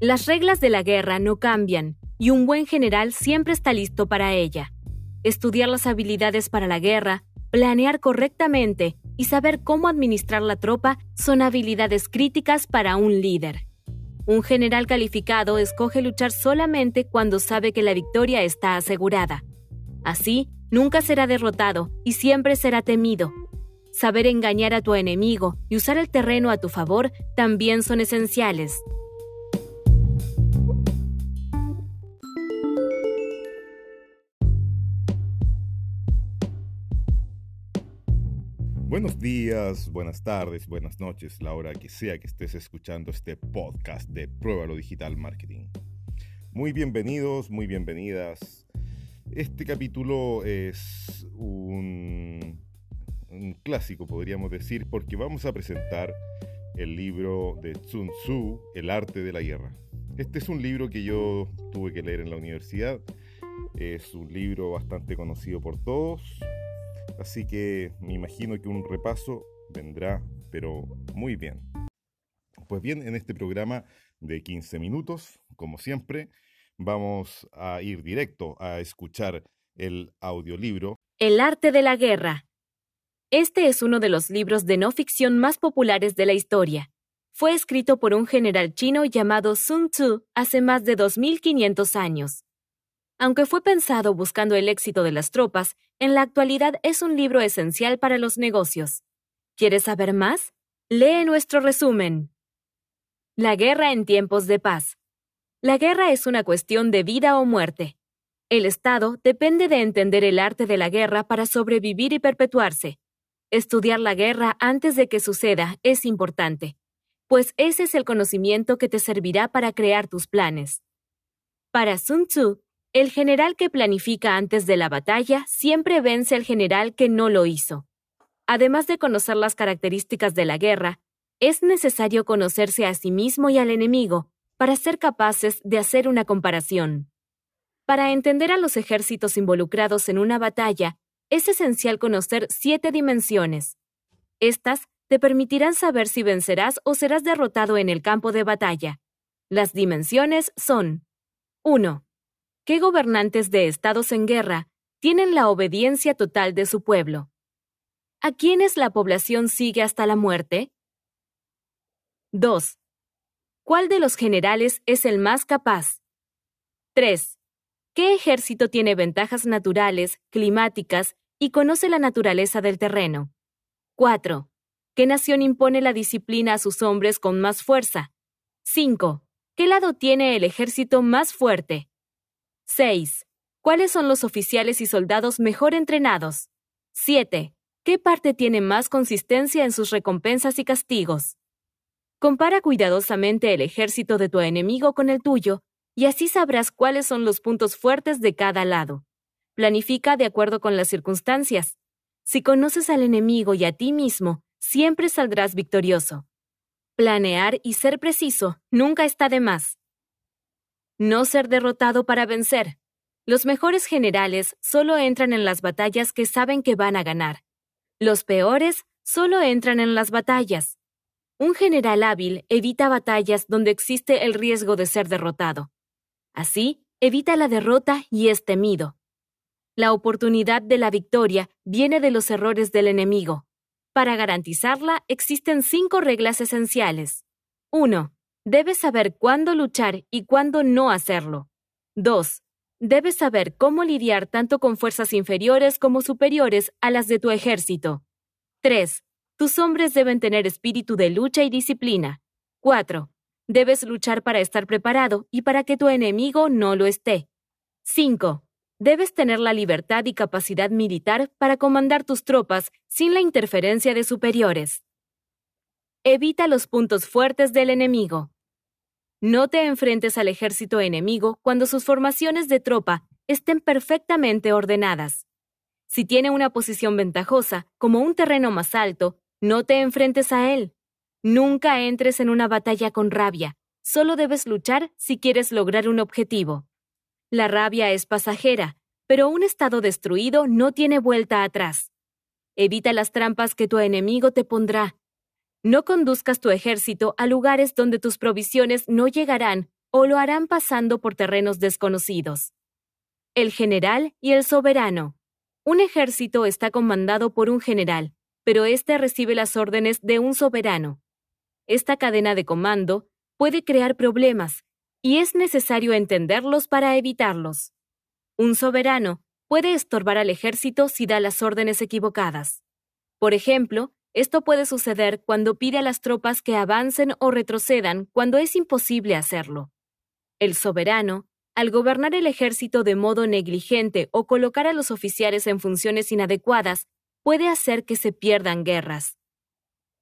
Las reglas de la guerra no cambian y un buen general siempre está listo para ella. Estudiar las habilidades para la guerra, planear correctamente y saber cómo administrar la tropa son habilidades críticas para un líder. Un general calificado escoge luchar solamente cuando sabe que la victoria está asegurada. Así, nunca será derrotado y siempre será temido. Saber engañar a tu enemigo y usar el terreno a tu favor también son esenciales. Buenos días, buenas tardes, buenas noches, la hora que sea que estés escuchando este podcast de Pruébalo Digital Marketing. Muy bienvenidos, muy bienvenidas. Este capítulo es un, un clásico, podríamos decir, porque vamos a presentar el libro de Sun Tzu, El arte de la guerra. Este es un libro que yo tuve que leer en la universidad. Es un libro bastante conocido por todos, Así que me imagino que un repaso vendrá, pero muy bien. Pues bien, en este programa de 15 minutos, como siempre, vamos a ir directo a escuchar el audiolibro. El arte de la guerra. Este es uno de los libros de no ficción más populares de la historia. Fue escrito por un general chino llamado Sun Tzu hace más de 2500 años. Aunque fue pensado buscando el éxito de las tropas, en la actualidad es un libro esencial para los negocios. ¿Quieres saber más? Lee nuestro resumen. La guerra en tiempos de paz. La guerra es una cuestión de vida o muerte. El Estado depende de entender el arte de la guerra para sobrevivir y perpetuarse. Estudiar la guerra antes de que suceda es importante, pues ese es el conocimiento que te servirá para crear tus planes. Para Sun Tzu, el general que planifica antes de la batalla siempre vence al general que no lo hizo. Además de conocer las características de la guerra, es necesario conocerse a sí mismo y al enemigo para ser capaces de hacer una comparación. Para entender a los ejércitos involucrados en una batalla, es esencial conocer siete dimensiones. Estas te permitirán saber si vencerás o serás derrotado en el campo de batalla. Las dimensiones son 1. ¿Qué gobernantes de estados en guerra tienen la obediencia total de su pueblo? ¿A quiénes la población sigue hasta la muerte? 2. ¿Cuál de los generales es el más capaz? 3. ¿Qué ejército tiene ventajas naturales, climáticas y conoce la naturaleza del terreno? 4. ¿Qué nación impone la disciplina a sus hombres con más fuerza? 5. ¿Qué lado tiene el ejército más fuerte? 6. ¿Cuáles son los oficiales y soldados mejor entrenados? 7. ¿Qué parte tiene más consistencia en sus recompensas y castigos? Compara cuidadosamente el ejército de tu enemigo con el tuyo, y así sabrás cuáles son los puntos fuertes de cada lado. Planifica de acuerdo con las circunstancias. Si conoces al enemigo y a ti mismo, siempre saldrás victorioso. Planear y ser preciso nunca está de más. No ser derrotado para vencer. Los mejores generales solo entran en las batallas que saben que van a ganar. Los peores solo entran en las batallas. Un general hábil evita batallas donde existe el riesgo de ser derrotado. Así, evita la derrota y es temido. La oportunidad de la victoria viene de los errores del enemigo. Para garantizarla existen cinco reglas esenciales. 1. Debes saber cuándo luchar y cuándo no hacerlo. 2. Debes saber cómo lidiar tanto con fuerzas inferiores como superiores a las de tu ejército. 3. Tus hombres deben tener espíritu de lucha y disciplina. 4. Debes luchar para estar preparado y para que tu enemigo no lo esté. 5. Debes tener la libertad y capacidad militar para comandar tus tropas sin la interferencia de superiores. Evita los puntos fuertes del enemigo. No te enfrentes al ejército enemigo cuando sus formaciones de tropa estén perfectamente ordenadas. Si tiene una posición ventajosa, como un terreno más alto, no te enfrentes a él. Nunca entres en una batalla con rabia. Solo debes luchar si quieres lograr un objetivo. La rabia es pasajera, pero un estado destruido no tiene vuelta atrás. Evita las trampas que tu enemigo te pondrá no conduzcas tu ejército a lugares donde tus provisiones no llegarán o lo harán pasando por terrenos desconocidos. El general y el soberano. Un ejército está comandado por un general, pero éste recibe las órdenes de un soberano. Esta cadena de comando puede crear problemas, y es necesario entenderlos para evitarlos. Un soberano puede estorbar al ejército si da las órdenes equivocadas. Por ejemplo, esto puede suceder cuando pide a las tropas que avancen o retrocedan cuando es imposible hacerlo. El soberano, al gobernar el ejército de modo negligente o colocar a los oficiales en funciones inadecuadas, puede hacer que se pierdan guerras.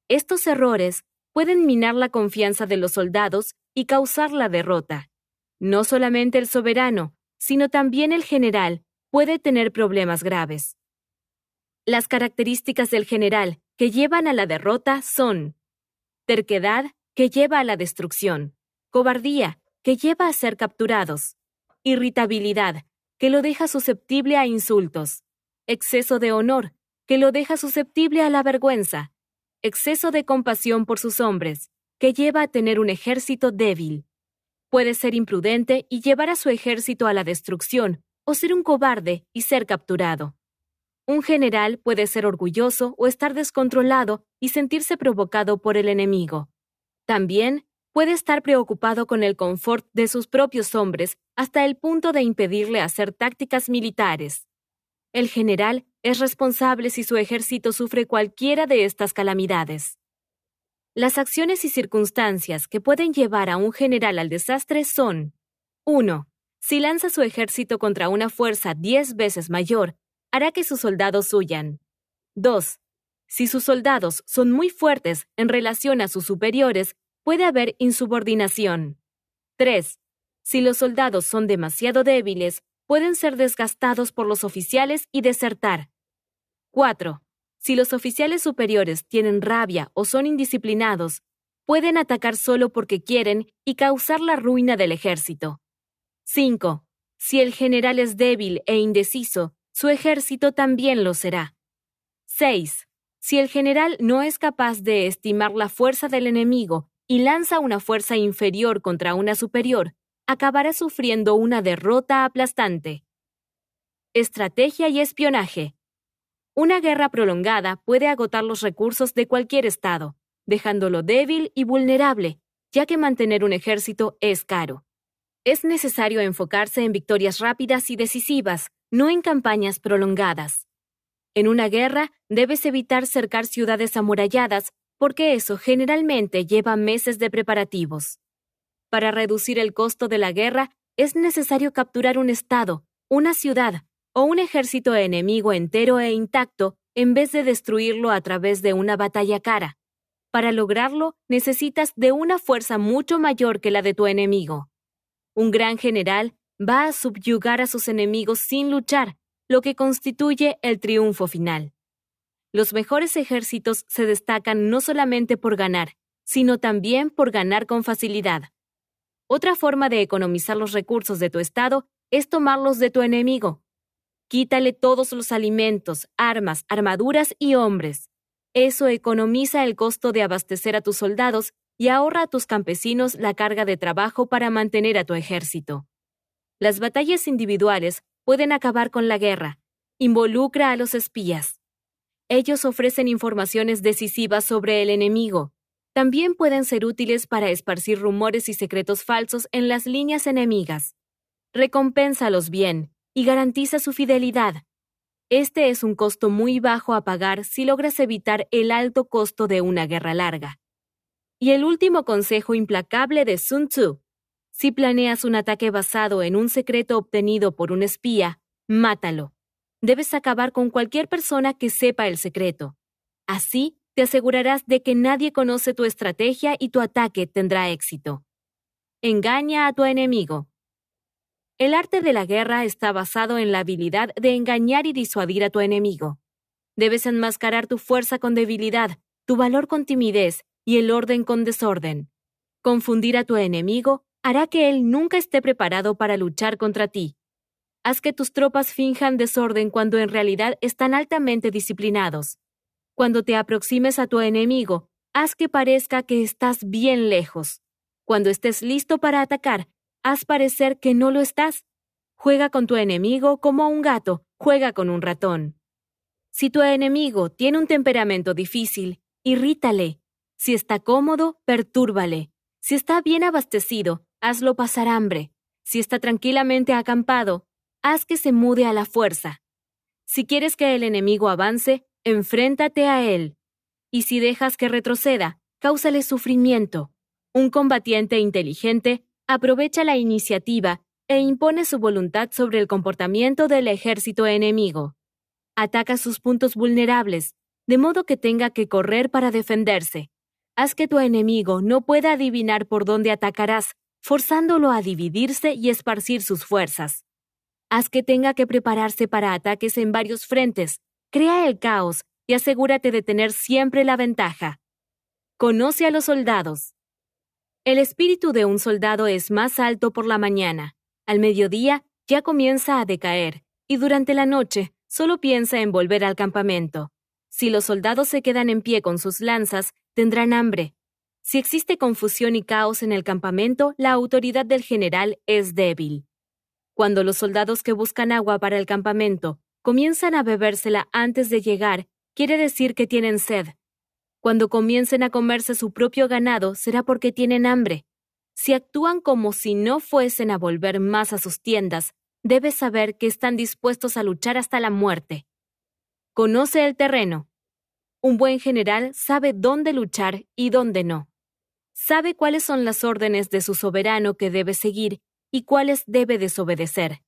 Estos errores pueden minar la confianza de los soldados y causar la derrota. No solamente el soberano, sino también el general puede tener problemas graves. Las características del general que llevan a la derrota son terquedad, que lleva a la destrucción, cobardía, que lleva a ser capturados, irritabilidad, que lo deja susceptible a insultos, exceso de honor, que lo deja susceptible a la vergüenza, exceso de compasión por sus hombres, que lleva a tener un ejército débil. Puede ser imprudente y llevar a su ejército a la destrucción, o ser un cobarde y ser capturado. Un general puede ser orgulloso o estar descontrolado y sentirse provocado por el enemigo. También puede estar preocupado con el confort de sus propios hombres hasta el punto de impedirle hacer tácticas militares. El general es responsable si su ejército sufre cualquiera de estas calamidades. Las acciones y circunstancias que pueden llevar a un general al desastre son 1. Si lanza su ejército contra una fuerza diez veces mayor, hará que sus soldados huyan. 2. Si sus soldados son muy fuertes en relación a sus superiores, puede haber insubordinación. 3. Si los soldados son demasiado débiles, pueden ser desgastados por los oficiales y desertar. 4. Si los oficiales superiores tienen rabia o son indisciplinados, pueden atacar solo porque quieren y causar la ruina del ejército. 5. Si el general es débil e indeciso, su ejército también lo será. 6. Si el general no es capaz de estimar la fuerza del enemigo y lanza una fuerza inferior contra una superior, acabará sufriendo una derrota aplastante. Estrategia y espionaje. Una guerra prolongada puede agotar los recursos de cualquier Estado, dejándolo débil y vulnerable, ya que mantener un ejército es caro. Es necesario enfocarse en victorias rápidas y decisivas, no en campañas prolongadas. En una guerra debes evitar cercar ciudades amuralladas porque eso generalmente lleva meses de preparativos. Para reducir el costo de la guerra es necesario capturar un estado, una ciudad o un ejército enemigo entero e intacto en vez de destruirlo a través de una batalla cara. Para lograrlo necesitas de una fuerza mucho mayor que la de tu enemigo. Un gran general va a subyugar a sus enemigos sin luchar, lo que constituye el triunfo final. Los mejores ejércitos se destacan no solamente por ganar, sino también por ganar con facilidad. Otra forma de economizar los recursos de tu Estado es tomarlos de tu enemigo. Quítale todos los alimentos, armas, armaduras y hombres. Eso economiza el costo de abastecer a tus soldados y ahorra a tus campesinos la carga de trabajo para mantener a tu ejército. Las batallas individuales pueden acabar con la guerra. Involucra a los espías. Ellos ofrecen informaciones decisivas sobre el enemigo. También pueden ser útiles para esparcir rumores y secretos falsos en las líneas enemigas. Recompénsalos bien y garantiza su fidelidad. Este es un costo muy bajo a pagar si logras evitar el alto costo de una guerra larga. Y el último consejo implacable de Sun Tzu si planeas un ataque basado en un secreto obtenido por un espía, mátalo. Debes acabar con cualquier persona que sepa el secreto. Así, te asegurarás de que nadie conoce tu estrategia y tu ataque tendrá éxito. Engaña a tu enemigo. El arte de la guerra está basado en la habilidad de engañar y disuadir a tu enemigo. Debes enmascarar tu fuerza con debilidad, tu valor con timidez y el orden con desorden. Confundir a tu enemigo hará que él nunca esté preparado para luchar contra ti. Haz que tus tropas finjan desorden cuando en realidad están altamente disciplinados. Cuando te aproximes a tu enemigo, haz que parezca que estás bien lejos. Cuando estés listo para atacar, haz parecer que no lo estás. Juega con tu enemigo como un gato juega con un ratón. Si tu enemigo tiene un temperamento difícil, irrítale. Si está cómodo, pertúrbale. Si está bien abastecido, hazlo pasar hambre. Si está tranquilamente acampado, haz que se mude a la fuerza. Si quieres que el enemigo avance, enfréntate a él. Y si dejas que retroceda, cáusale sufrimiento. Un combatiente inteligente aprovecha la iniciativa e impone su voluntad sobre el comportamiento del ejército enemigo. Ataca sus puntos vulnerables, de modo que tenga que correr para defenderse. Haz que tu enemigo no pueda adivinar por dónde atacarás, forzándolo a dividirse y esparcir sus fuerzas. Haz que tenga que prepararse para ataques en varios frentes, crea el caos y asegúrate de tener siempre la ventaja. Conoce a los soldados. El espíritu de un soldado es más alto por la mañana. Al mediodía ya comienza a decaer, y durante la noche solo piensa en volver al campamento. Si los soldados se quedan en pie con sus lanzas, tendrán hambre. Si existe confusión y caos en el campamento, la autoridad del general es débil. Cuando los soldados que buscan agua para el campamento comienzan a bebérsela antes de llegar, quiere decir que tienen sed. Cuando comiencen a comerse su propio ganado, será porque tienen hambre. Si actúan como si no fuesen a volver más a sus tiendas, debes saber que están dispuestos a luchar hasta la muerte. Conoce el terreno. Un buen general sabe dónde luchar y dónde no. Sabe cuáles son las órdenes de su soberano que debe seguir y cuáles debe desobedecer.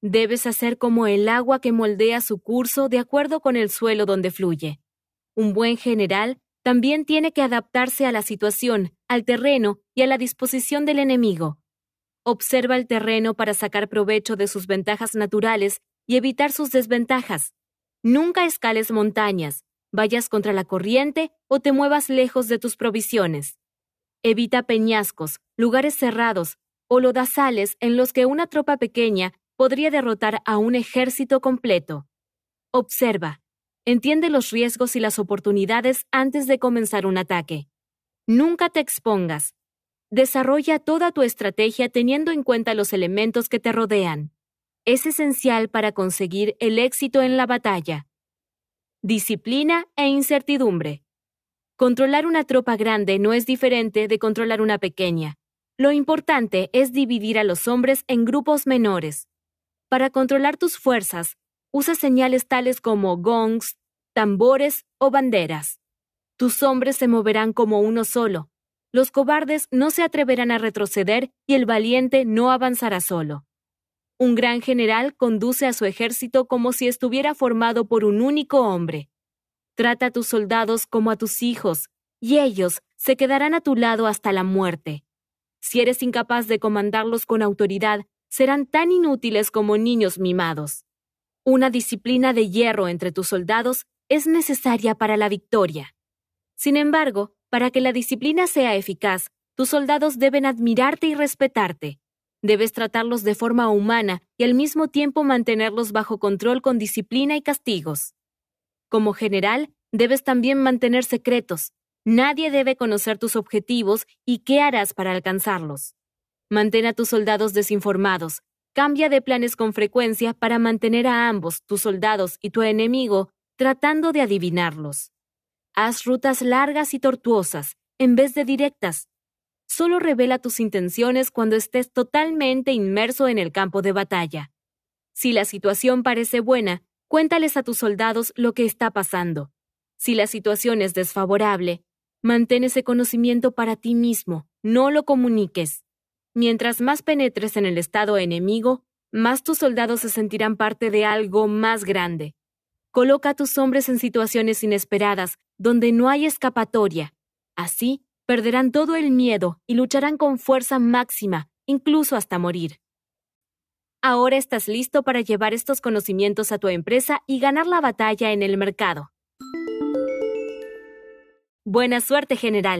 Debes hacer como el agua que moldea su curso de acuerdo con el suelo donde fluye. Un buen general también tiene que adaptarse a la situación, al terreno y a la disposición del enemigo. Observa el terreno para sacar provecho de sus ventajas naturales y evitar sus desventajas. Nunca escales montañas, vayas contra la corriente o te muevas lejos de tus provisiones. Evita peñascos, lugares cerrados o lodazales en los que una tropa pequeña podría derrotar a un ejército completo. Observa, Entiende los riesgos y las oportunidades antes de comenzar un ataque. Nunca te expongas. Desarrolla toda tu estrategia teniendo en cuenta los elementos que te rodean. Es esencial para conseguir el éxito en la batalla. Disciplina e incertidumbre. Controlar una tropa grande no es diferente de controlar una pequeña. Lo importante es dividir a los hombres en grupos menores. Para controlar tus fuerzas, Usa señales tales como gongs, tambores o banderas. Tus hombres se moverán como uno solo. Los cobardes no se atreverán a retroceder y el valiente no avanzará solo. Un gran general conduce a su ejército como si estuviera formado por un único hombre. Trata a tus soldados como a tus hijos, y ellos se quedarán a tu lado hasta la muerte. Si eres incapaz de comandarlos con autoridad, serán tan inútiles como niños mimados. Una disciplina de hierro entre tus soldados es necesaria para la victoria. Sin embargo, para que la disciplina sea eficaz, tus soldados deben admirarte y respetarte. Debes tratarlos de forma humana y al mismo tiempo mantenerlos bajo control con disciplina y castigos. Como general, debes también mantener secretos. Nadie debe conocer tus objetivos y qué harás para alcanzarlos. Mantén a tus soldados desinformados, Cambia de planes con frecuencia para mantener a ambos, tus soldados y tu enemigo, tratando de adivinarlos. Haz rutas largas y tortuosas, en vez de directas. Solo revela tus intenciones cuando estés totalmente inmerso en el campo de batalla. Si la situación parece buena, cuéntales a tus soldados lo que está pasando. Si la situación es desfavorable, mantén ese conocimiento para ti mismo, no lo comuniques. Mientras más penetres en el estado enemigo, más tus soldados se sentirán parte de algo más grande. Coloca a tus hombres en situaciones inesperadas, donde no hay escapatoria. Así, perderán todo el miedo y lucharán con fuerza máxima, incluso hasta morir. Ahora estás listo para llevar estos conocimientos a tu empresa y ganar la batalla en el mercado. Buena suerte, general.